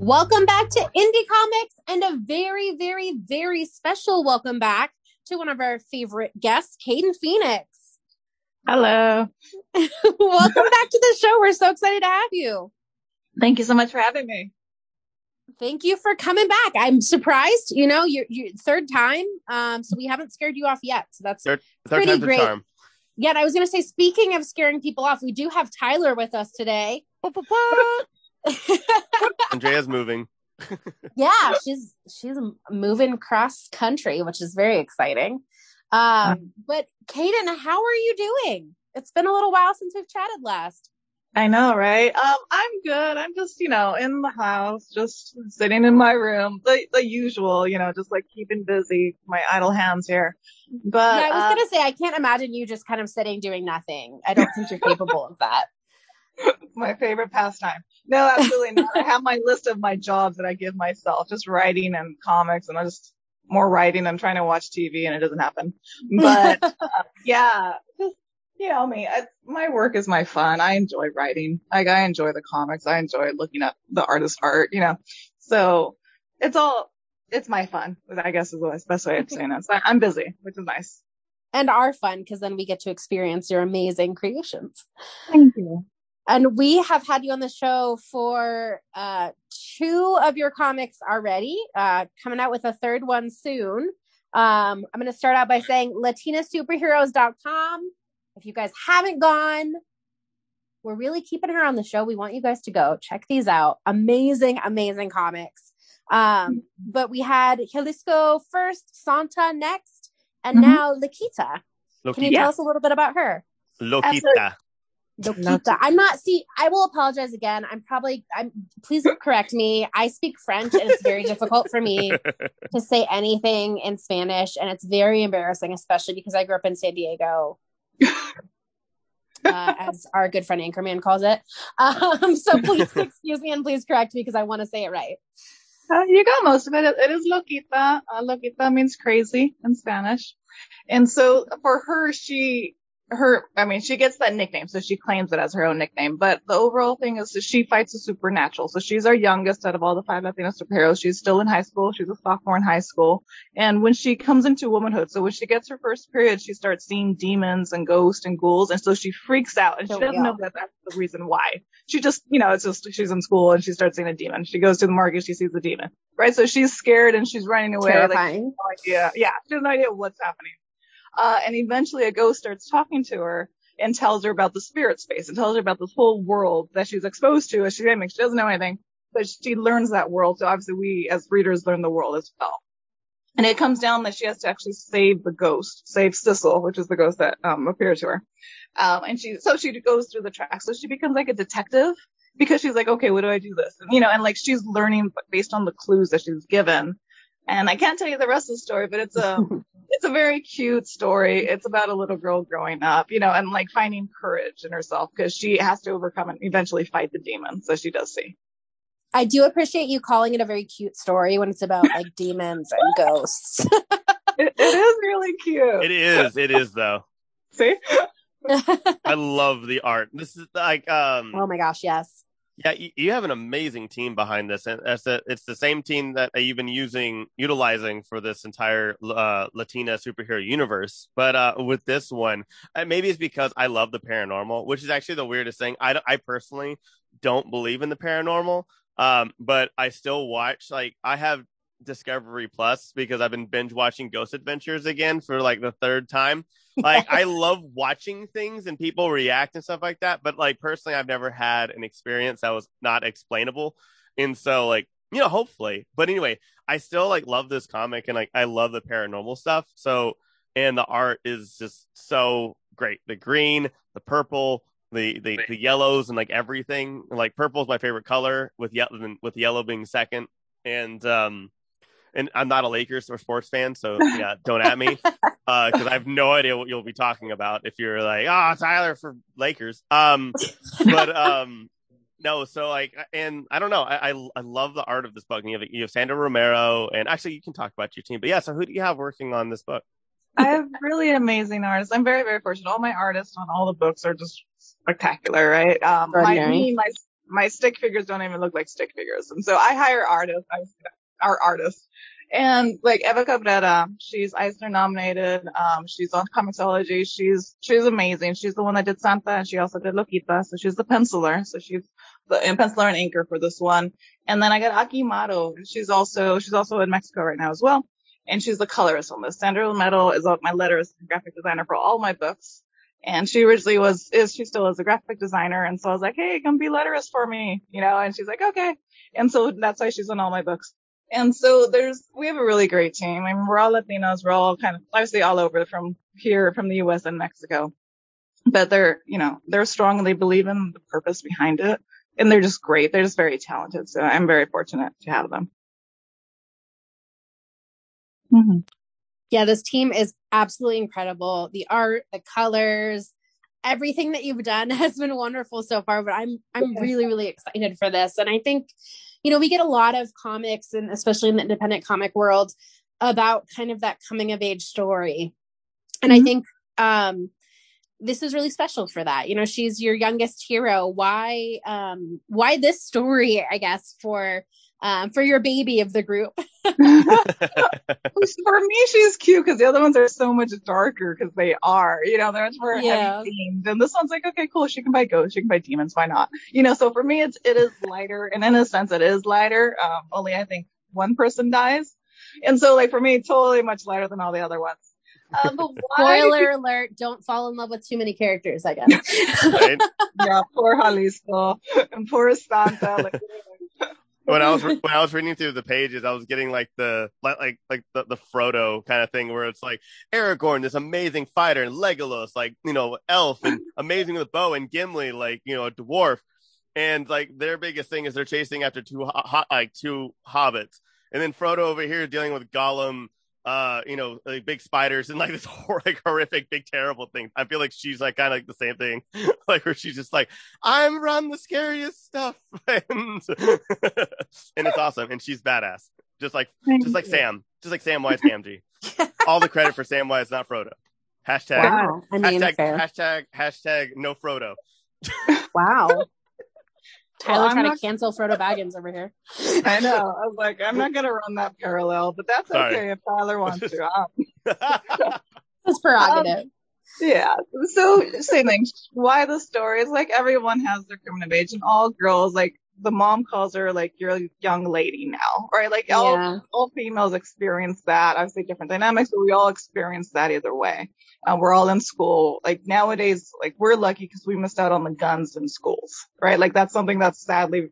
Welcome back to Indie Comics and a very, very, very special welcome back to one of our favorite guests, Kaden Phoenix. Hello. welcome back to the show. We're so excited to have you. Thank you so much for having me. Thank you for coming back. I'm surprised, you know, you're, you're third time. Um, so we haven't scared you off yet. So that's third, third pretty great. Charm. Yet I was going to say, speaking of scaring people off, we do have Tyler with us today. Andrea's moving. yeah, she's she's moving cross country, which is very exciting. Um, but Kaden, how are you doing? It's been a little while since we've chatted last. I know, right? Um, I'm good. I'm just, you know, in the house, just sitting in my room, the the usual, you know, just like keeping busy, my idle hands here. But yeah, I was uh, gonna say, I can't imagine you just kind of sitting doing nothing. I don't think you're capable of that. my favorite pastime. No, absolutely not. I have my list of my jobs that I give myself, just writing and comics, and I just more writing. I'm trying to watch TV, and it doesn't happen. But uh, yeah, just you know me. I, my work is my fun. I enjoy writing. Like I enjoy the comics. I enjoy looking at the artist art. You know, so it's all it's my fun. I guess is the best way of saying it. So I'm busy, which is nice. And our fun because then we get to experience your amazing creations. Thank you and we have had you on the show for uh, two of your comics already, uh, coming out with a third one soon. Um, I'm going to start out by saying latinasuperheroes.com. If you guys haven't gone, we're really keeping her on the show. We want you guys to go check these out. Amazing, amazing comics. Um, but we had Jalisco first, Santa next, and mm-hmm. now Lakita. Lokita. Can you tell us a little bit about her? Lokita. Lokita. I'm not. See, I will apologize again. I'm probably. I'm. Please correct me. I speak French, and it's very difficult for me to say anything in Spanish, and it's very embarrassing, especially because I grew up in San Diego. Uh, as our good friend Anchorman calls it. Um, so please excuse me and please correct me because I want to say it right. Uh, you got most of it. It is loquita. Uh, loquita means crazy in Spanish. And so for her, she her, I mean, she gets that nickname, so she claims it as her own nickname. But the overall thing is that she fights the supernatural. So she's our youngest out of all the five Latina superheroes. She's still in high school. She's a sophomore in high school. And when she comes into womanhood, so when she gets her first period, she starts seeing demons and ghosts and ghouls. And so she freaks out and she oh, doesn't know that that's the reason why. She just, you know, it's just, she's in school and she starts seeing a demon. She goes to the market, she sees the demon, right? So she's scared and she's running away. Terrifying. Like, no idea. Yeah. She has no idea what's happening. Uh, and eventually a ghost starts talking to her and tells her about the spirit space and tells her about this whole world that she's exposed to as she's. She doesn't know anything, but she learns that world. So obviously we as readers learn the world as well. And it comes down that she has to actually save the ghost, save Sissel, which is the ghost that um, appeared to her. Um, and she, so she goes through the tracks. So she becomes like a detective because she's like, okay, what do I do this? And, you know, and like she's learning based on the clues that she's given. And I can't tell you the rest of the story, but it's a, it's a very cute story. It's about a little girl growing up, you know, and like finding courage in herself because she has to overcome and eventually fight the demon. So she does see. I do appreciate you calling it a very cute story when it's about like demons and ghosts. it, it is really cute. It is. It is though. See? I love the art. This is like um Oh my gosh, yes. Yeah, you, have an amazing team behind this, and it's, it's the same team that you've been using, utilizing for this entire uh, Latina superhero universe. But uh, with this one, uh, maybe it's because I love the paranormal, which is actually the weirdest thing. I, I personally don't believe in the paranormal, um, but I still watch. Like I have Discovery Plus because I've been binge watching Ghost Adventures again for like the third time. Like I love watching things and people react and stuff like that, but like personally I've never had an experience that was not explainable. And so like, you know, hopefully. But anyway, I still like love this comic and like I love the paranormal stuff. So and the art is just so great. The green, the purple, the the, the yellows and like everything. Like purple is my favorite color with yellow with yellow being second. And um and I'm not a Lakers or sports fan, so yeah, don't at me because uh, I have no idea what you'll be talking about if you're like, oh, Tyler for Lakers. Um, but um, no, so like, and I don't know, I, I, I love the art of this book. And you have you have Sandra Romero, and actually, you can talk about your team. But yeah, so who do you have working on this book? I have really amazing artists. I'm very very fortunate. All my artists on all the books are just spectacular, right? Um, my, me, my my stick figures don't even look like stick figures. And so I hire artists, I, our artists. And like Eva Cabrera, she's Eisner nominated. Um, she's on Comixology. She's, she's amazing. She's the one that did Santa and she also did Lokita. So she's the penciler. So she's the and penciler and inker for this one. And then I got Aki Mato. She's also, she's also in Mexico right now as well. And she's the colorist on this. Sandra Metal is my letterist and graphic designer for all my books. And she originally was, is, she still is a graphic designer. And so I was like, Hey, come be letterist for me, you know, and she's like, okay. And so that's why she's in all my books. And so there's, we have a really great team. I mean, we're all Latinos. We're all kind of, obviously all over from here, from the U.S. and Mexico. But they're, you know, they're strong and they believe in the purpose behind it. And they're just great. They're just very talented. So I'm very fortunate to have them. Mm-hmm. Yeah, this team is absolutely incredible. The art, the colors, everything that you've done has been wonderful so far, but I'm I'm really really excited for this. And I think you know, we get a lot of comics and especially in the independent comic world about kind of that coming of age story. And mm-hmm. I think um this is really special for that. You know, she's your youngest hero. Why um why this story, I guess, for um, for your baby of the group. for me, she's cute because the other ones are so much darker because they are, you know, they're much more yeah. heavy themed. And this one's like, okay, cool. She can buy ghosts. She can buy demons. Why not? You know, so for me, it's, it is lighter. And in a sense, it is lighter. Um, only I think one person dies. And so like for me, totally much lighter than all the other ones. Um, Spoiler alert, don't fall in love with too many characters, I guess. right? yeah, poor Jalisco and poor Santa. Like, when I was when I was reading through the pages, I was getting like the like like the, the Frodo kind of thing where it's like Aragorn, this amazing fighter, and Legolas, like you know, elf and amazing with bow, and Gimli, like you know, a dwarf, and like their biggest thing is they're chasing after two ho- like two hobbits, and then Frodo over here dealing with Gollum uh, you know, like big spiders and like this hor- like horrific, big, terrible thing. I feel like she's like kind of like the same thing, like where she's just like, I'm run the scariest stuff, and, and it's awesome, and she's badass, just like just like. Sam, just like Samwise Gamgee. All the credit for Samwise, not Frodo. Hashtag, wow. Hashtag, hashtag, hashtag, no Frodo. wow. Tyler well, trying not... to cancel Frodo Baggins over here. I know. I was like, I'm not going to run that parallel, but that's Sorry. okay if Tyler wants to. Um, His prerogative. Um, yeah. So same thing. Why the story is like everyone has their coming of age, and all girls like the mom calls her like you're a young lady now, right? Like all yeah. all females experience that. Obviously different dynamics, but we all experience that either way. Uh, we're all in school. Like nowadays, like we're lucky because we missed out on the guns in schools, right? Like that's something that's sadly,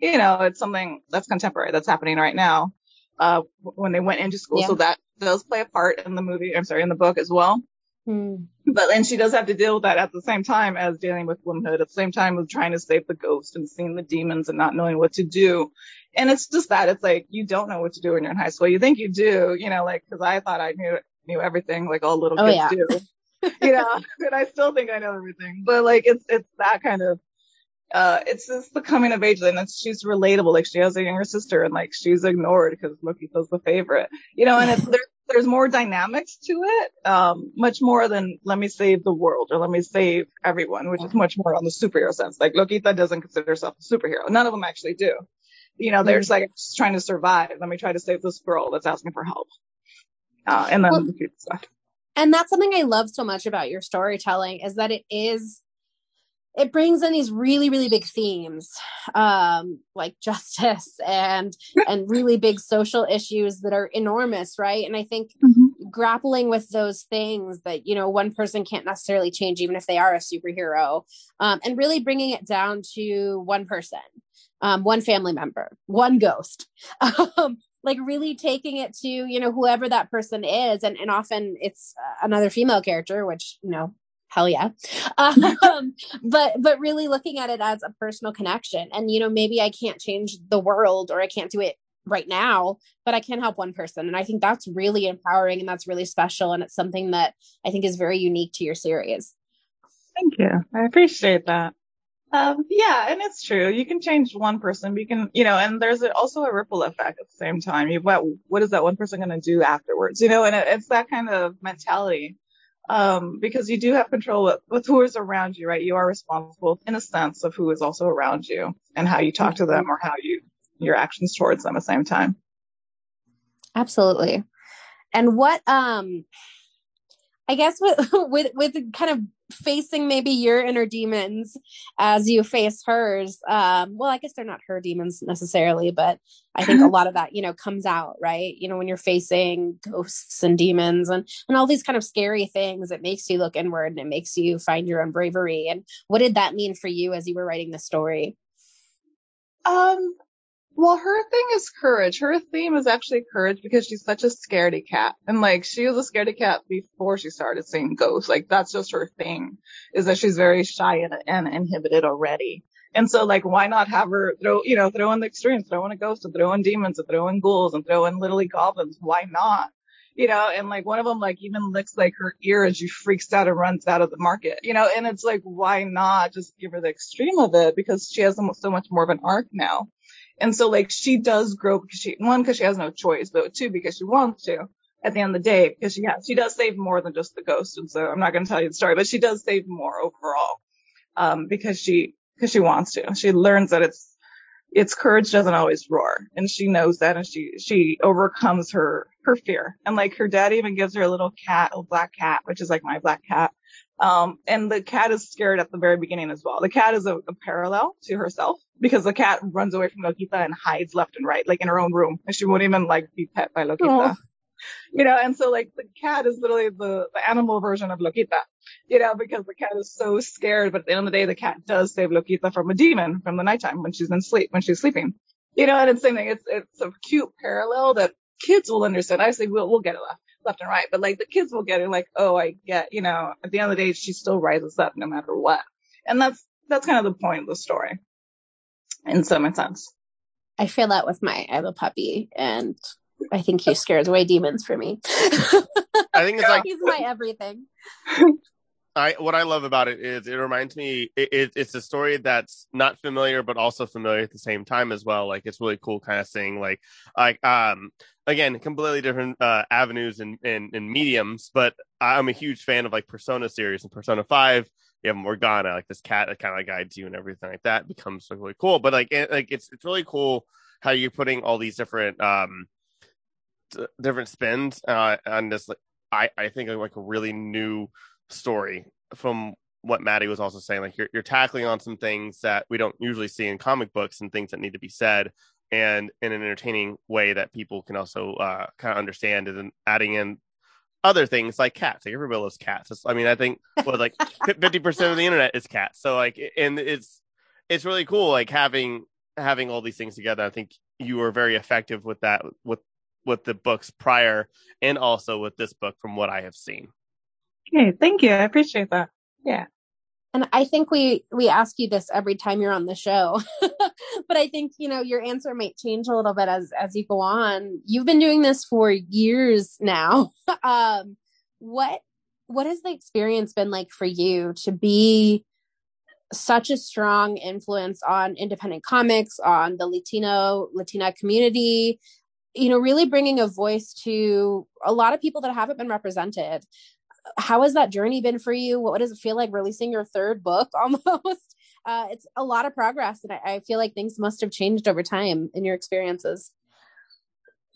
you know, it's something that's contemporary that's happening right now. Uh, when they went into school. Yeah. So that does play a part in the movie. I'm sorry, in the book as well. Hmm. But then she does have to deal with that at the same time as dealing with womanhood, at the same time with trying to save the ghost and seeing the demons and not knowing what to do. And it's just that it's like you don't know what to do when you're in high school. You think you do, you know, like because I thought I knew knew everything like all little oh, kids yeah. do. you know, and I still think I know everything. But like it's it's that kind of uh, it's just the coming of age and it's, she's relatable. Like she has a younger sister and like she's ignored because Lokita's the favorite, you know, and it's, there's, there's more dynamics to it, um, much more than let me save the world or let me save everyone, which is much more on the superhero sense. Like Lokita doesn't consider herself a superhero. None of them actually do. You know, they're just like just trying to survive. Let me try to save this girl that's asking for help. Uh, and then well. And that's something I love so much about your storytelling is that it is it brings in these really really big themes um like justice and and really big social issues that are enormous right? And i think mm-hmm. grappling with those things that you know one person can't necessarily change even if they are a superhero um, and really bringing it down to one person um, one family member one ghost um, like really taking it to you know whoever that person is. And and often it's uh, another female character which you know hell yeah um, but but really looking at it as a personal connection and you know maybe i can't change the world or i can't do it right now but i can help one person and i think that's really empowering and that's really special and it's something that i think is very unique to your series thank you i appreciate that um, yeah, and it's true. You can change one person, you can, you know, and there's also a ripple effect at the same time. You've got, what is that one person going to do afterwards? You know, and it, it's that kind of mentality. Um, because you do have control with, who is around you, right? You are responsible in a sense of who is also around you and how you talk to them or how you, your actions towards them at the same time. Absolutely. And what, um, I guess with, with, with kind of facing maybe your inner demons as you face hers. Um, well, I guess they're not her demons necessarily, but I think a lot of that, you know, comes out, right? You know, when you're facing ghosts and demons and, and all these kind of scary things, it makes you look inward and it makes you find your own bravery. And what did that mean for you as you were writing the story? Um, well, her thing is courage. Her theme is actually courage because she's such a scaredy cat. And like, she was a scaredy cat before she started seeing ghosts. Like, that's just her thing, is that she's very shy and, and inhibited already. And so like, why not have her throw, you know, throw in the extremes, throw in a ghost and throw in demons and throw in ghouls and throw in literally goblins. Why not? You know, and like one of them like even licks like her ear as she freaks out and runs out of the market, you know, and it's like, why not just give her the extreme of it? Because she has so much more of an arc now. And so like she does grow because she, one, because she has no choice, but two, because she wants to at the end of the day, because she has, she does save more than just the ghost. And so I'm not going to tell you the story, but she does save more overall, um, because she, because she wants to. She learns that it's, it's courage doesn't always roar and she knows that and she, she overcomes her, her fear. And like her dad even gives her a little cat, a black cat, which is like my black cat. Um, and the cat is scared at the very beginning as well. The cat is a, a, parallel to herself because the cat runs away from Lokita and hides left and right, like in her own room, and she won't even like be pet by Lokita. You know, and so like the cat is literally the, the animal version of Lokita, you know, because the cat is so scared, but at the end of the day, the cat does save Lokita from a demon from the nighttime when she's in sleep, when she's sleeping. You know, and it's the same thing. It's, it's a cute parallel that kids will understand. I say we'll, we'll get it left and right, but like the kids will get it like, oh, I get, you know, at the end of the day, she still rises up no matter what. And that's, that's kind of the point of the story in some sense. I feel that with my, I have a puppy and I think he scares away demons for me. I think it's like, he's my everything. I what I love about it is it reminds me it, it, it's a story that's not familiar but also familiar at the same time as well. Like it's really cool, kind of seeing like like um again completely different uh, avenues and, and and mediums. But I'm a huge fan of like Persona series and Persona Five. You have Morgana, like this cat that kind of guides you and everything like that becomes really cool. But like it, like it's it's really cool how you're putting all these different um different spins uh, on this. Like, I I think like a really new story from what Maddie was also saying. Like you're you're tackling on some things that we don't usually see in comic books and things that need to be said, and in an entertaining way that people can also uh, kind of understand, and then adding in other things like cats. Like everybody loves cats. It's, I mean, I think well, like fifty percent of the internet is cats. So like, and it's it's really cool like having having all these things together. I think you were very effective with that with with the books prior and also with this book from what I have seen. Okay, thank you. I appreciate that. Yeah. And I think we we ask you this every time you're on the show. but I think, you know, your answer might change a little bit as as you go on. You've been doing this for years now. um what what has the experience been like for you to be such a strong influence on independent comics, on the Latino Latina community, you know, really bringing a voice to a lot of people that haven't been represented how has that journey been for you? What does it feel like releasing your third book almost? Uh, it's a lot of progress, and I, I feel like things must have changed over time in your experiences.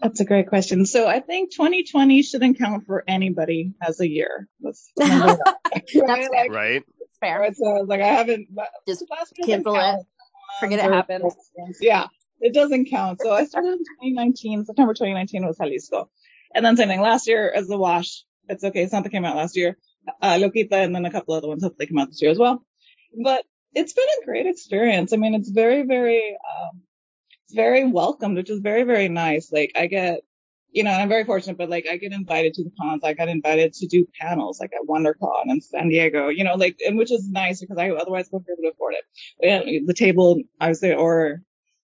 That's a great question. So I think 2020 shouldn't count for anybody as a year. That's, right? That's like, right. fair. Right, so I was like, I haven't just cancel it. Forget it happened. Yeah, it doesn't count. So I started in 2019. September 2019 was Jalisco, and then same thing last year as the Wash it's okay. Santa came out last year. Uh, and then a couple other ones hopefully come out this year as well. But it's been a great experience. I mean, it's very, very, um, it's very welcomed, which is very, very nice. Like I get, you know, I'm very fortunate, but like I get invited to the cons. I got invited to do panels like at WonderCon in San Diego, you know, like, and which is nice because I otherwise wouldn't be able to afford it. And the table, I was there, or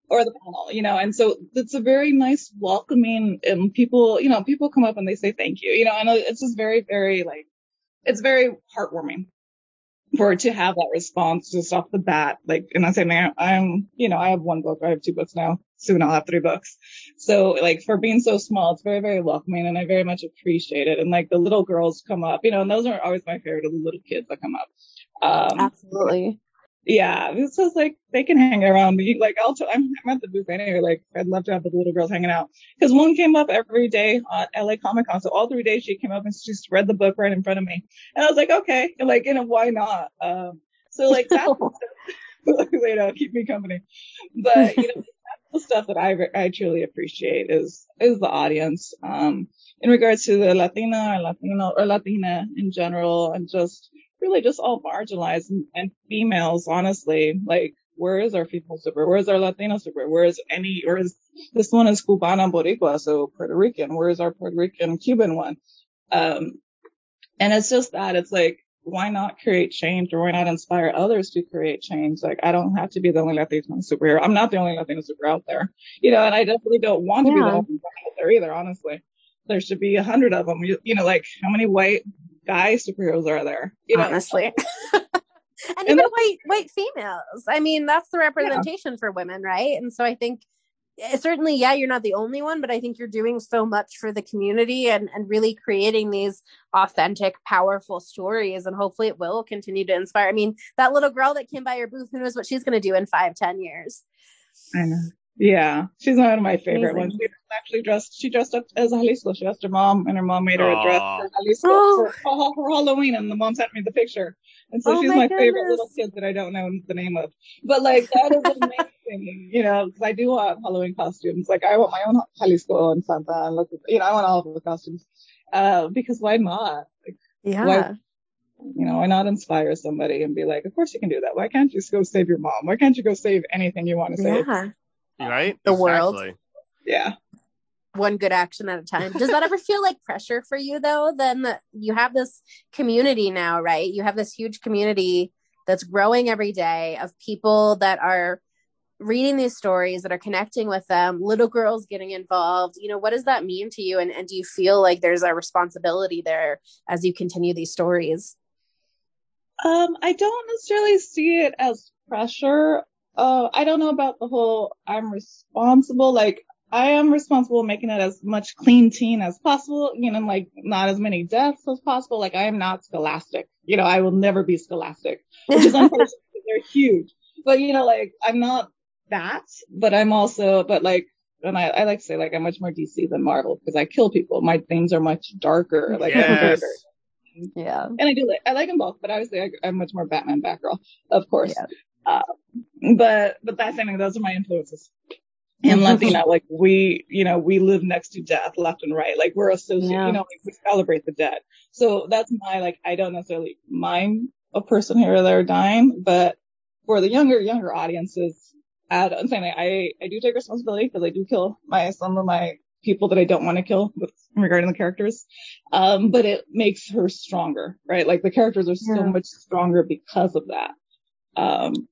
or the panel, you know, and so it's a very nice, welcoming, and people, you know, people come up and they say thank you, you know, and it's just very, very like, it's very heartwarming for to have that response just off the bat. Like, and I'm saying, I'm, you know, I have one book, I have two books now, soon I'll have three books. So like for being so small, it's very, very welcoming and I very much appreciate it. And like the little girls come up, you know, and those are always my favorite, the little kids that come up. Um, Absolutely. Yeah, it's just like they can hang around me. Like I'll, t- I'm, I'm at the booth anyway. Like I'd love to have the little girls hanging out because one came up every day at LA Comic Con. So all three days she came up and she just read the book right in front of me, and I was like, okay, and like, you know, why not? Um, so like that's you know, keep me company. But you know, the stuff that I I truly appreciate is is the audience. Um, in regards to the Latina or Latino or Latina in general, and just really just all marginalized and, and females, honestly. Like, where is our female super? Where is our Latino super? Where is any, where is, this one is Cubana Boricua, so Puerto Rican. Where is our Puerto Rican Cuban one? Um, and it's just that, it's like, why not create change or why not inspire others to create change? Like, I don't have to be the only Latino superhero. I'm not the only Latino super out there, you know, and I definitely don't want to yeah. be the only one out there either, honestly. There should be a hundred of them. You, you know, like how many white guy superheroes are there? You know? Honestly. and, and even white white females. I mean, that's the representation yeah. for women, right? And so I think eh, certainly, yeah, you're not the only one, but I think you're doing so much for the community and, and really creating these authentic, powerful stories. And hopefully it will continue to inspire. I mean, that little girl that came by your booth, who knows what she's going to do in five, ten years. I know. Yeah, she's one of my favorite Amazing. ones. She actually dressed. She dressed up as Jalisco. She asked her mom, and her mom made her Aww. a dress for Jalisco oh. for, for, Halloween. And the mom sent me the picture. And so oh she's my, my favorite little kid that I don't know the name of. But like that is amazing, you know, because I do want Halloween costumes. Like I want my own Jalisco and Santa, and look, you know, I want all of the costumes. Uh, because why not? Like, yeah. Why, you know, why not inspire somebody and be like, of course you can do that. Why can't you just go save your mom? Why can't you go save anything you want to save? Yeah right? The exactly. world. Yeah. One good action at a time. Does that ever feel like pressure for you though? Then you have this community now, right? You have this huge community that's growing every day of people that are reading these stories that are connecting with them little girls getting involved you know what does that mean to you and, and do you feel like there's a responsibility there as you continue these stories um i don't necessarily see it as pressure uh, I don't know about the whole I'm responsible. Like I am responsible making it as much clean teen as possible, you know, like not as many deaths as possible. Like I am not scholastic. You know, I will never be scholastic, which is unfortunate they're huge. But you know, like I'm not that, but I'm also, but like, and I, I like to say like I'm much more DC than Marvel because I kill people. My themes are much darker. Like yes. yeah. And I do like, I like them both, but obviously I, am much more Batman Batgirl, of course. Yeah. Uh, but, but that's, I mean, those are my influences. And Latina, like we, you know, we live next to death left and right. Like we're associated, yeah. you know, like we celebrate the dead. So that's my, like, I don't necessarily mind a person here or there dying, but for the younger, younger audiences, I'm saying I, I do take responsibility because I do kill my, some of my people that I don't want to kill with regarding the characters. Um, but it makes her stronger, right? Like the characters are so yeah. much stronger because of that. Um,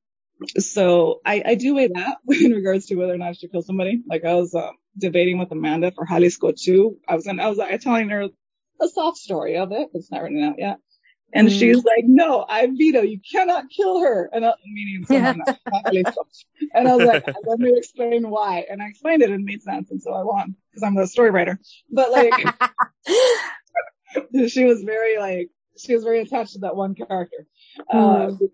so I, I do weigh that in regards to whether or not I should kill somebody. Like I was um, debating with Amanda for Jalisco too. I was in, I was like, telling her a soft story of it. It's not written out yet. And mm. she's like, no, I veto. You cannot kill her. And I, meaning someone yeah. not, And I was like, let me explain why. And I explained it and it made sense. And so I won because I'm the story writer. But like, she was very like, she was very attached to that one character. Mm. Uh,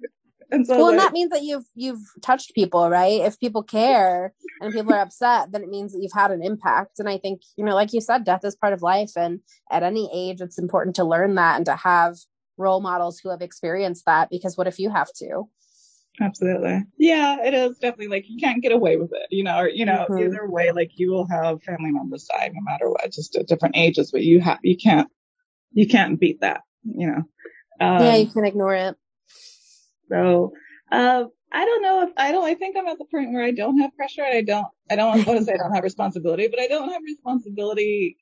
and so well, like, and that means that you've you've touched people, right? If people care and people are upset, then it means that you've had an impact. And I think, you know, like you said, death is part of life, and at any age, it's important to learn that and to have role models who have experienced that. Because what if you have to? Absolutely. Yeah, it is definitely like you can't get away with it, you know, or, you know, mm-hmm. either way, like you will have family members die no matter what, just at different ages, but you have, you can't, you can't beat that, you know. Um, yeah, you can ignore it. So, uh, I don't know if I don't. I think I'm at the point where I don't have pressure. And I don't. I don't want to say I don't have responsibility, but I don't have responsibility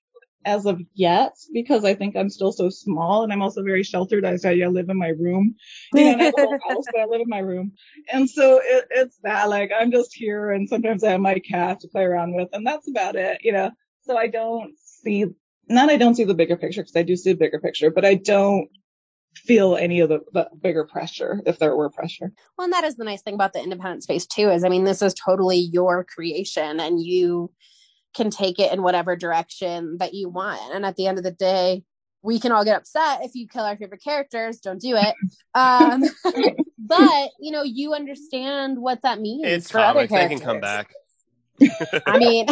as of yet because I think I'm still so small and I'm also very sheltered. I say I live in my room. You know, I have a house, but I live in my room. And so it, it's that like I'm just here and sometimes I have my cat to play around with and that's about it, you know. So I don't see, not I don't see the bigger picture because I do see the bigger picture, but I don't feel any of the, the, bigger pressure if there were pressure. Well, and that is the nice thing about the independent space too, is I mean, this is totally your creation and you can take it in whatever direction that you want. And at the end of the day, we can all get upset if you kill our favorite characters. Don't do it. Um, but you know, you understand what that means it's for other characters. They can come back. I mean,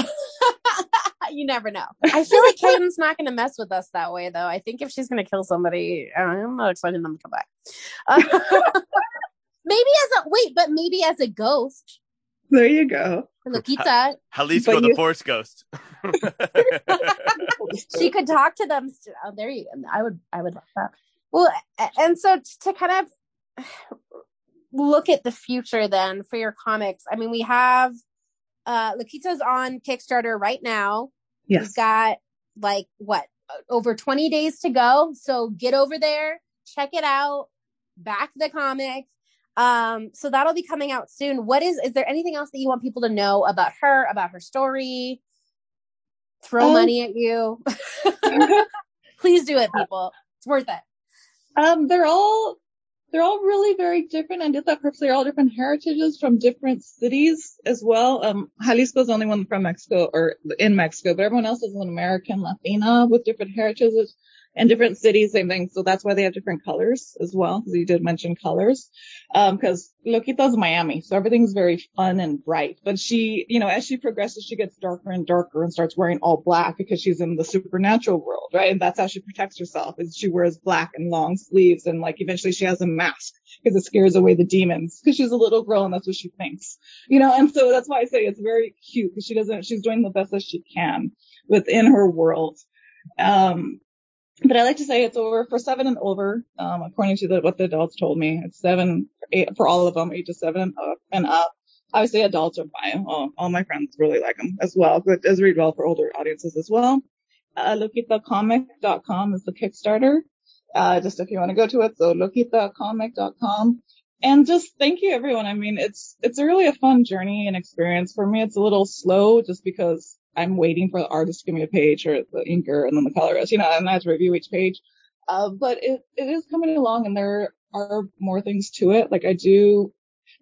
you never know. I feel like Caitlin's not going to mess with us that way, though. I think if she's going to kill somebody, I'm not expecting them to come back. Uh, maybe as a wait, but maybe as a ghost. There you go. Lokita. Jalisco, you, the Force Ghost. she could talk to them. Oh, there you go. I would, I would love that. Well, and so to kind of look at the future then for your comics, I mean, we have uh Lokita's on Kickstarter right now. Yes. We've got like what over 20 days to go. So get over there, check it out, back the comics. Um, so that'll be coming out soon. What is is there anything else that you want people to know about her, about her story? Throw um, money at you. Please do it, people. It's worth it. Um, they're all they're all really very different. I did that purposely. They're all different heritages from different cities as well. Um, Jalisco is the only one from Mexico or in Mexico, but everyone else is an American Latina with different heritages and different cities, same thing. So that's why they have different colors as well, because you did mention colors. Um, cause Lokita's Miami, so everything's very fun and bright. But she, you know, as she progresses, she gets darker and darker and starts wearing all black because she's in the supernatural world, right? And that's how she protects herself is she wears black and long sleeves and like eventually she has a mask because it scares away the demons because she's a little girl and that's what she thinks, you know, and so that's why I say it's very cute because she doesn't, she's doing the best that she can within her world. Um, but I like to say it's over for seven and over, um, according to the, what the adults told me. It's seven, eight, for all of them, eight to seven and up. And up. Obviously, adults are fine. All, all my friends really like them as well, but it does read well for older audiences as well. Uh, lokitacomic.com is the Kickstarter. Uh, just if you want to go to it. So lokitacomic.com. And just thank you everyone. I mean, it's, it's really a fun journey and experience. For me, it's a little slow just because I'm waiting for the artist to give me a page or the inker and then the colorist, you know, and I have to review each page. Uh, but it, it is coming along and there are more things to it. Like I do,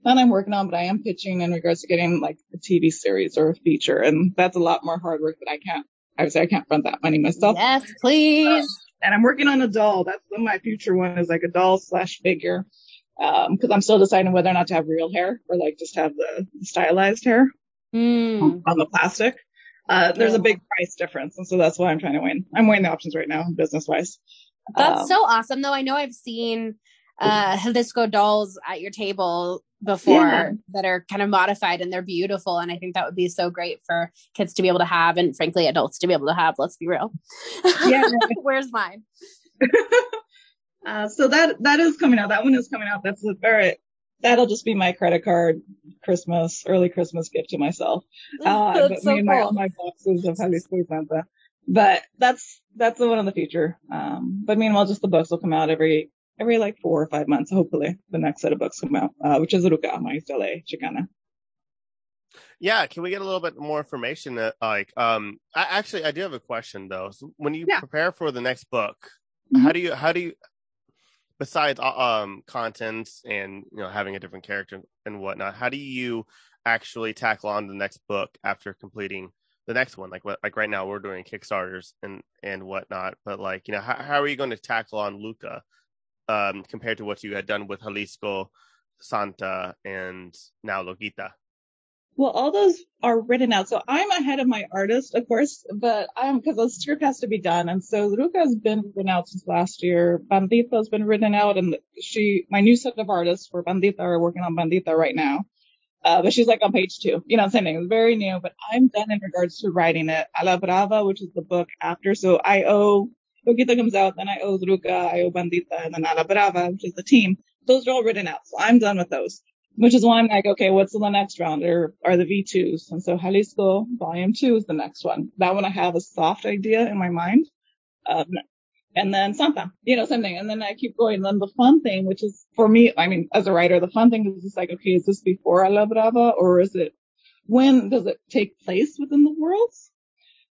that I'm working on, but I am pitching in regards to getting like a TV series or a feature. And that's a lot more hard work that I can't, I would say I can't front that money myself. Yes, please. and I'm working on a doll. That's my future one is like a doll slash figure. Um, cause I'm still deciding whether or not to have real hair or like just have the stylized hair mm. on the plastic. Uh, there's a big price difference. And so that's why I'm trying to win. I'm weighing the options right now, business wise. That's um, so awesome though. I know I've seen, uh, Jalisco dolls at your table before yeah. that are kind of modified and they're beautiful. And I think that would be so great for kids to be able to have and frankly adults to be able to have. Let's be real. Yeah. Where's mine? uh, so that, that is coming out. That one is coming out. That's a very, that'll just be my credit card Christmas, early Christmas gift to myself. Uh, but so me and my, cool. all my boxes of Jalisco Santa. But that's, that's the one in the future. Um, but meanwhile, just the books will come out every, every like four or five months. Hopefully the next set of books come out, uh, which is Ruka, my East LA Chicana. Yeah, can we get a little bit more information? That, like, um, I actually I do have a question though. So when you yeah. prepare for the next book, mm-hmm. how do you how do you besides uh, um content and you know having a different character and whatnot how do you actually tackle on the next book after completing the next one? Like what like right now we're doing kickstarters and and whatnot but like you know how, how are you going to tackle on luca um compared to what you had done with jalisco santa and now lokita well, all those are written out. So I'm ahead of my artist, of course, but I'm because the script has to be done. And so Ruka has been written out since last year. Bandita has been written out and she, my new set of artists for Bandita are working on Bandita right now. Uh, but she's like on page two, you know, same thing. It's very new, but I'm done in regards to writing it. A la Brava, which is the book after. So I owe, Lokita comes out, then I owe Ruka, I owe Bandita, and then A la Brava, which is the team. Those are all written out. So I'm done with those which is why I'm like, okay, what's the next round? Or are the V2s? And so Jalisco Volume 2 is the next one. That one I have a soft idea in my mind. Um, and then Santa, you know, something. And then I keep going. And then the fun thing, which is for me, I mean, as a writer, the fun thing is just like, okay, is this before la Brava or is it, when does it take place within the worlds?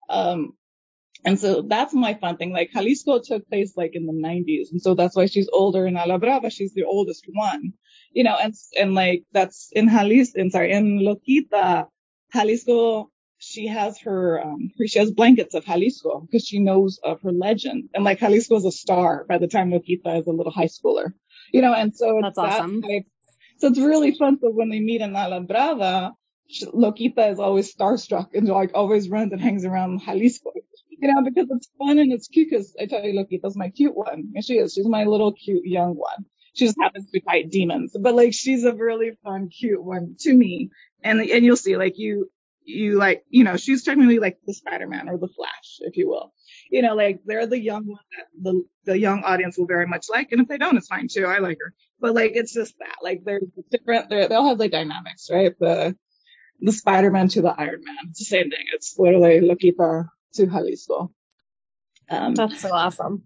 Um, And so that's my fun thing. Like Jalisco took place like in the 90s. And so that's why she's older in La Brava. She's the oldest one, you know, and, and like that's in Jalisco, in, sorry, in Lokita, Jalisco, she has her, um, she has blankets of Jalisco because she knows of her legend. And like Jalisco is a star by the time Lokita is a little high schooler, you know, and so that's awesome. So it's really fun. So when they meet in A La Lokita is always starstruck and like always runs and hangs around Jalisco, you know, because it's fun and it's cute. Because I tell you, Lokita's my cute one, and she is. She's my little cute young one. She just happens to fight demons, but like she's a really fun, cute one to me. And and you'll see, like you you like, you know, she's technically like the Spider-Man or the Flash, if you will. You know, like they're the young one that the the young audience will very much like, and if they don't, it's fine too. I like her, but like it's just that, like they're different. They're, they all have like dynamics, right? The the Spider-Man to the Iron Man, it's the same thing. It's literally Lokita to Jalisco. Um, That's so awesome.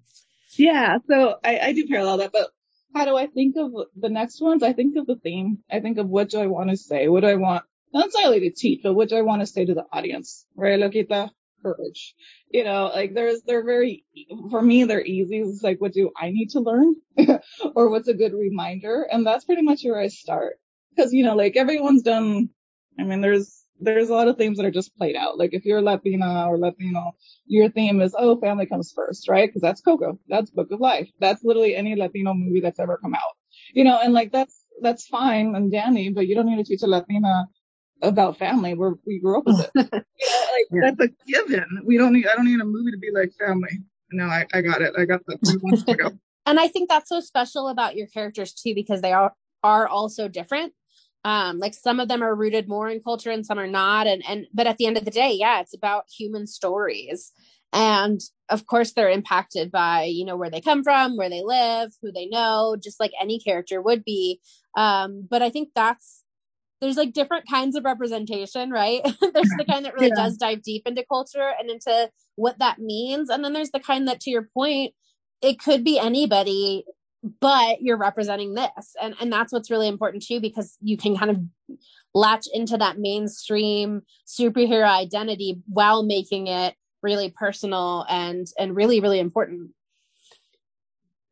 Yeah, so I, I do parallel that, but how do I think of the next ones? I think of the theme. I think of what do I want to say? What do I want not necessarily to teach, but what do I want to say to the audience? Right, Lokita? Courage. You know, like there's, they're very, for me, they're easy. It's like, what do I need to learn? or what's a good reminder? And that's pretty much where I start. Cause, you know, like everyone's done, I mean, there's, there's a lot of themes that are just played out. Like if you're Latina or Latino, your theme is, oh, family comes first, right? Cause that's Coco. That's Book of Life. That's literally any Latino movie that's ever come out. You know, and like that's, that's fine and dandy, but you don't need to teach a Latina about family where we grew up with it. like, yeah. That's a given. We don't need, I don't need a movie to be like family. No, I, I got it. I got that. and I think that's so special about your characters too, because they are, are also different. Um, like some of them are rooted more in culture and some are not. And, and, but at the end of the day, yeah, it's about human stories. And of course they're impacted by, you know, where they come from, where they live, who they know, just like any character would be. Um, but I think that's, there's like different kinds of representation, right? there's the kind that really yeah. does dive deep into culture and into what that means. And then there's the kind that, to your point, it could be anybody, but you're representing this. And, and that's what's really important too, because you can kind of latch into that mainstream superhero identity while making it really personal and, and really, really important.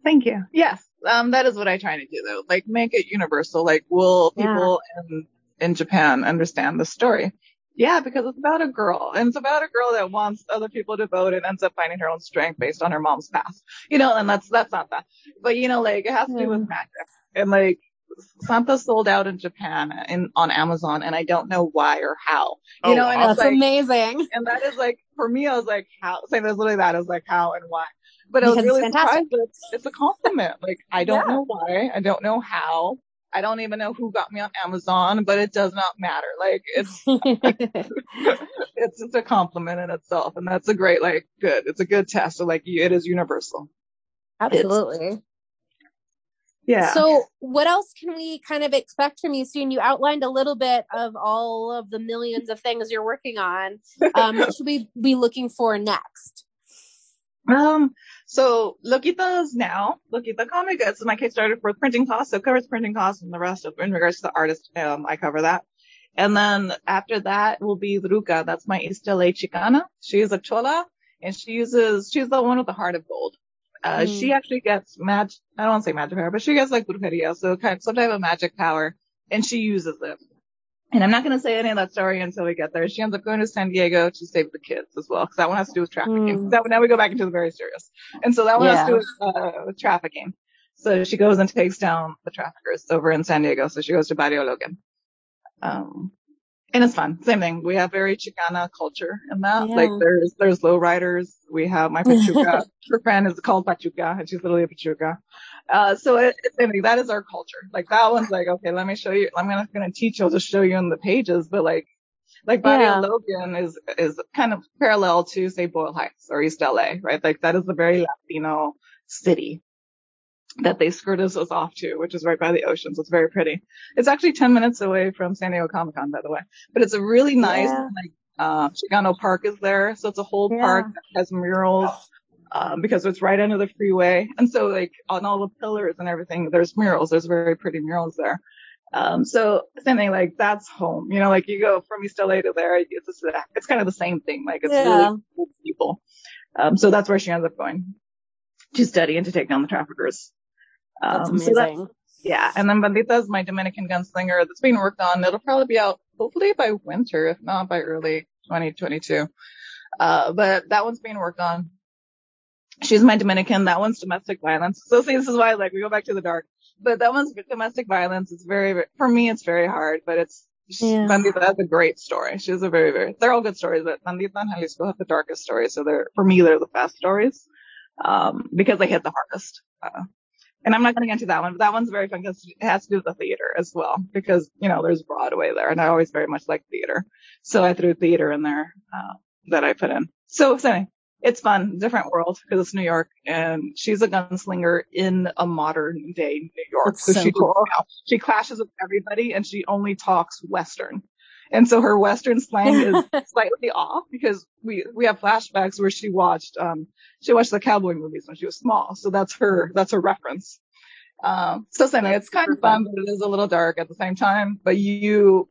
Thank you. Yes. Um, that is what I try to do though. Like make it universal. Like will people yeah. in in Japan understand the story. Yeah, because it's about a girl and it's about a girl that wants other people to vote and ends up finding her own strength based on her mom's past. You know, and that's, that's not that. But you know, like it has to do with magic and like Santa sold out in Japan in on Amazon and I don't know why or how. You oh, know, and that's like, amazing. And that is like for me, I was like, how? Same as literally that is like how and why. But I was really surprised that it's, it's, a compliment. Like I don't yeah. know why, I don't know how, I don't even know who got me on Amazon, but it does not matter. Like it's, it's just a compliment in itself. And that's a great, like, good. It's a good test. So like it is universal. Absolutely. It's, yeah. So what else can we kind of expect from you soon? You outlined a little bit of all of the millions of things you're working on. Um, what should we be looking for next? Um, so Lokita's now, Lokita Comic, it's my Kickstarter for printing costs. So it covers printing costs and the rest of, in regards to the artist, um, I cover that. And then after that will be Ruka. That's my East LA Chicana. is a chola and she uses, she's the one with the heart of gold. Uh, mm. she actually gets magic, I don't want to say magic power, but she gets like brujeria. So kind of some type of magic power and she uses it. And I'm not going to say any of that story until we get there. She ends up going to San Diego to save the kids as well, because that one has to do with trafficking. Mm. That now we go back into the very serious. And so that one yeah. has to do with, uh, with trafficking. So she goes and takes down the traffickers over in San Diego. So she goes to Barrio Logan. Um, and it's fun. Same thing. We have very Chicana culture in that. Yeah. Like there's, there's low riders. We have my Pachuca. Her friend is called Pachuca and she's literally a Pachuca. Uh, so it, it, that is our culture. Like that one's like, okay, let me show you. I'm not going to teach you. I'll just show you in the pages, but like, like Barrio yeah. Logan is, is kind of parallel to say Boyle Heights or East LA, right? Like that is a very Latino city that they skirt us off to, which is right by the ocean. So it's very pretty. It's actually 10 minutes away from San Diego Comic Con, by the way, but it's a really nice, yeah. like, uh, Chicano Park is there. So it's a whole yeah. park that has murals um, because it's right under the freeway. And so like on all the pillars and everything, there's murals. There's very pretty murals there. Um, so same thing, like that's home, you know, like you go from East LA to there, it's just, it's kind of the same thing. Like it's yeah. really cool people. Um, so that's where she ends up going to study and to take down the traffickers. That's Um, so amazing. yeah, and then Bandita is my Dominican gunslinger that's being worked on. It'll probably be out hopefully by winter, if not by early 2022. Uh, but that one's being worked on. She's my Dominican. That one's domestic violence. So see, this is why like we go back to the dark. But that one's domestic violence. It's very, very for me, it's very hard. But it's Yeah. Bandita has a great story. She has a very, very. They're all good stories, but Bandita and Jalisco have the darkest stories. So they're for me, they're the best stories um, because they hit the hardest. Uh, and I'm not going to get into that one, but that one's very fun because it has to do with the theater as well because, you know, there's Broadway there and I always very much like theater. So I threw theater in there, uh, that I put in. So, so anyway, it's fun, different world because it's New York and she's a gunslinger in a modern day New York. That's so she, cool. you know, she clashes with everybody and she only talks Western. And so her Western slang is slightly off because we, we have flashbacks where she watched, um, she watched the cowboy movies when she was small. So that's her, that's her reference. Um, so anyway, it's kind of fun, but it is a little dark at the same time, but you,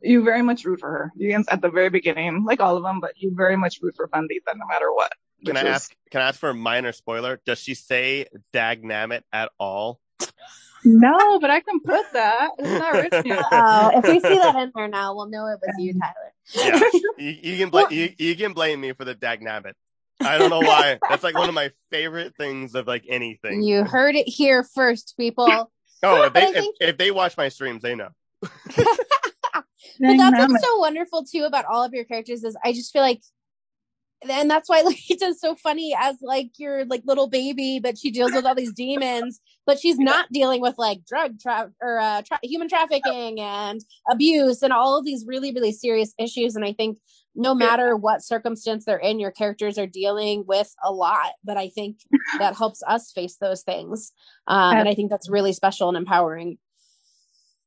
you very much root for her. You at the very beginning, like all of them, but you very much root for Bandita no matter what. Can I is- ask? Can I ask for a minor spoiler? Does she say "dag nammit" at all? No, but I can put that. It's not written yet. Oh, if we see that in there now, we'll know it was you, Tyler. Yeah, you, you can blame you, you can blame me for the "dag nammit." I don't know why. That's like one of my favorite things of like anything. You heard it here first, people. oh, if they I think- if, if they watch my streams, they know. But that's what's so wonderful too about all of your characters is I just feel like and that's why Lokita's so funny as like your like little baby, but she deals with all these demons, but she's not dealing with like drug tra- or uh, tra- human trafficking and abuse and all of these really really serious issues. And I think no matter what circumstance they're in, your characters are dealing with a lot. But I think that helps us face those things, um, and I think that's really special and empowering.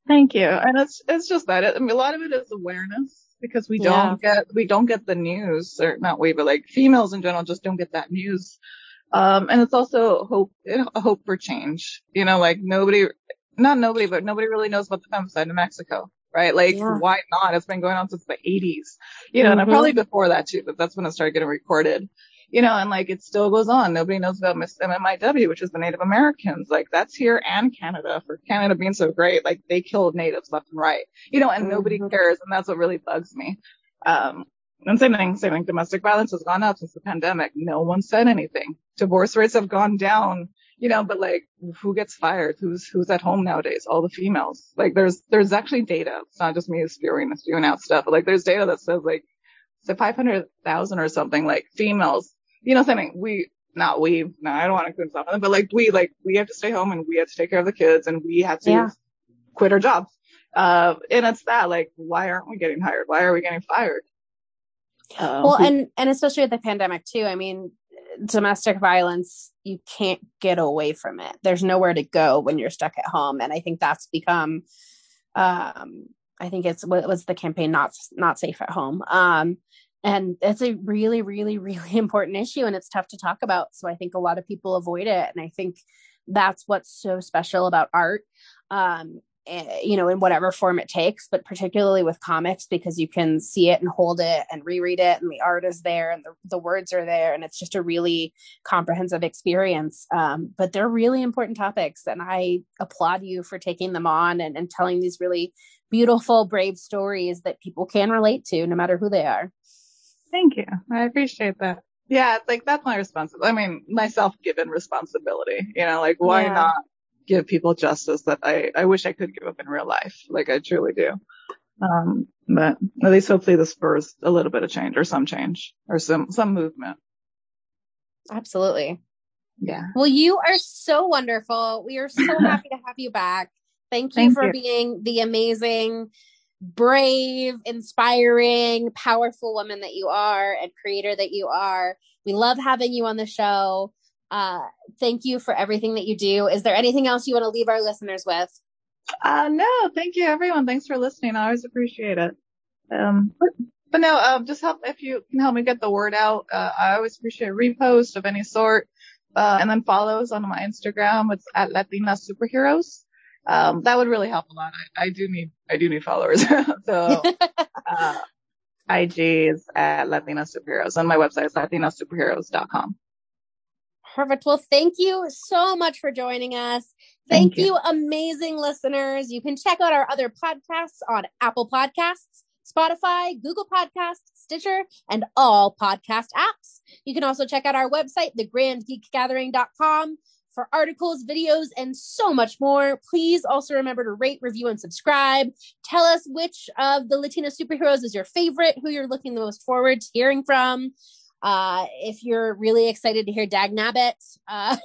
Thank you. And it's it's just that. I mean, a lot of it is awareness because we don't get we don't get the news, or not we, but like females in general just don't get that news. Um, and it's also hope a hope for change. You know, like nobody, not nobody, but nobody really knows about the femicide in Mexico, right? Like Yeah. why not? It's been going on since the 80s. You know, Mhm. and probably before that too, but that's when it started getting recorded. You know, and like it still goes on. Nobody knows about Miss MMIW, which is the Native Americans. Like that's here and Canada for Canada being so great. Like they killed natives left and right. You know, and nobody Mhm. cares. And that's what really bugs me. Um, and same thing, same thing. Domestic violence has gone up since the pandemic. No one said anything. Divorce rates have gone down. You know, but like, who gets fired? Who's who's at home nowadays? All the females. Like, there's there's actually data. It's not just me spewing spewing out stuff. But like, there's data that says like, so 500,000 or something like females. You know, something we not we. No, I don't want to include myself of them, but like we like we have to stay home and we have to take care of the kids and we have to Yeah. quit our jobs. Uh, and it's that like, why aren't we getting hired? Why are we getting fired? Uh, well and and especially with the pandemic too i mean domestic violence you can't get away from it there's nowhere to go when you're stuck at home and i think that's become um i think it's what was the campaign not not safe at home um and it's a really really really important issue and it's tough to talk about. So i think a lot of people avoid it and i think that's what's so special about art um eh, you know in whatever form it takes but particularly with comics because you can see it and hold it and reread it and the art is there and the, the words are there and it's just a really comprehensive experience. Um, but they're really important topics and i applaud you for taking them on and, and telling these really beautiful brave stories that people can relate to no matter who they are Thank you. I appreciate that. Yeah, it's like that's my responsibility. I mean, my self-given responsibility. You know, like why Yeah. not give people justice that I I wish I could give up in real life. Like I truly do. Um, but at least hopefully this spurs a little bit of change or some change or some some movement. absolutely Yeah. Well, you are so wonderful. We are so happy to have you back. Thank you Thank for you. being the amazing, brave, inspiring, powerful woman that you are and creator that you are. We love having you on the show. Uh, thank you for everything that you do. Is there anything else you want to leave our listeners with? Uh, no, thank you everyone. Thanks for listening. I always appreciate it. Um, but, no, um, just help if you can help me get the word out. Uh, I always appreciate repost of any sort. Uh, and then follows on my Instagram. It's at Latina Superheroes. Um, that would really help a lot. I, I do need, I do need followers. so, uh, is at Latina Superheroes, and my website is latinasuperheroes.com. Perfect. Well, thank you so much for joining us. Thank, thank you. you, amazing listeners. You can check out our other podcasts on Apple Podcasts, Spotify, Google Podcasts, Stitcher, and all podcast apps. You can also check out our website, thegrandgeekgathering.com, for articles, videos, and so much more. Please also remember to rate, review, and subscribe. Tell us which of the Latina superheroes is your favorite, who you're looking the most forward to hearing from. Uh, if you're really excited to hear Dag Nabbit, uh,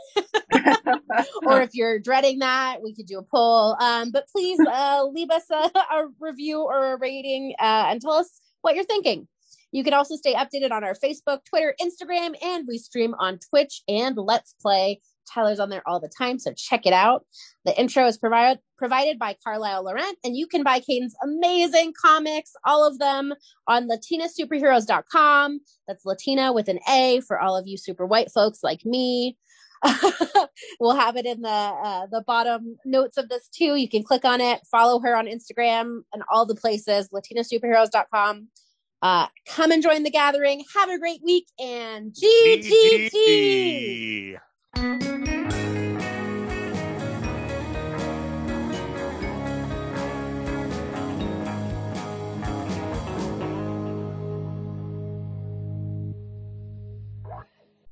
or if you're dreading that, we could do a poll. Um, but please uh, leave us a, a, review or a rating uh, and tell us what you're thinking. You can also stay updated on our Facebook, Twitter, Instagram, and we stream on Twitch and Let's Play. Tyler's on there all the time, so check it out. The intro is provided provided by Carlisle Laurent, and you can buy Kaden's amazing comics, all of them on latinasuperheroes.com. That's Latina with an A for all of you super white folks like me. we'll have it in the uh, the bottom notes of this too. You can click on it, follow her on Instagram and all the places, latinasuperheroes.com. Uh, come and join the gathering. Have a great week and GGG.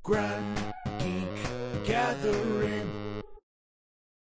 Grand Geek Gathering.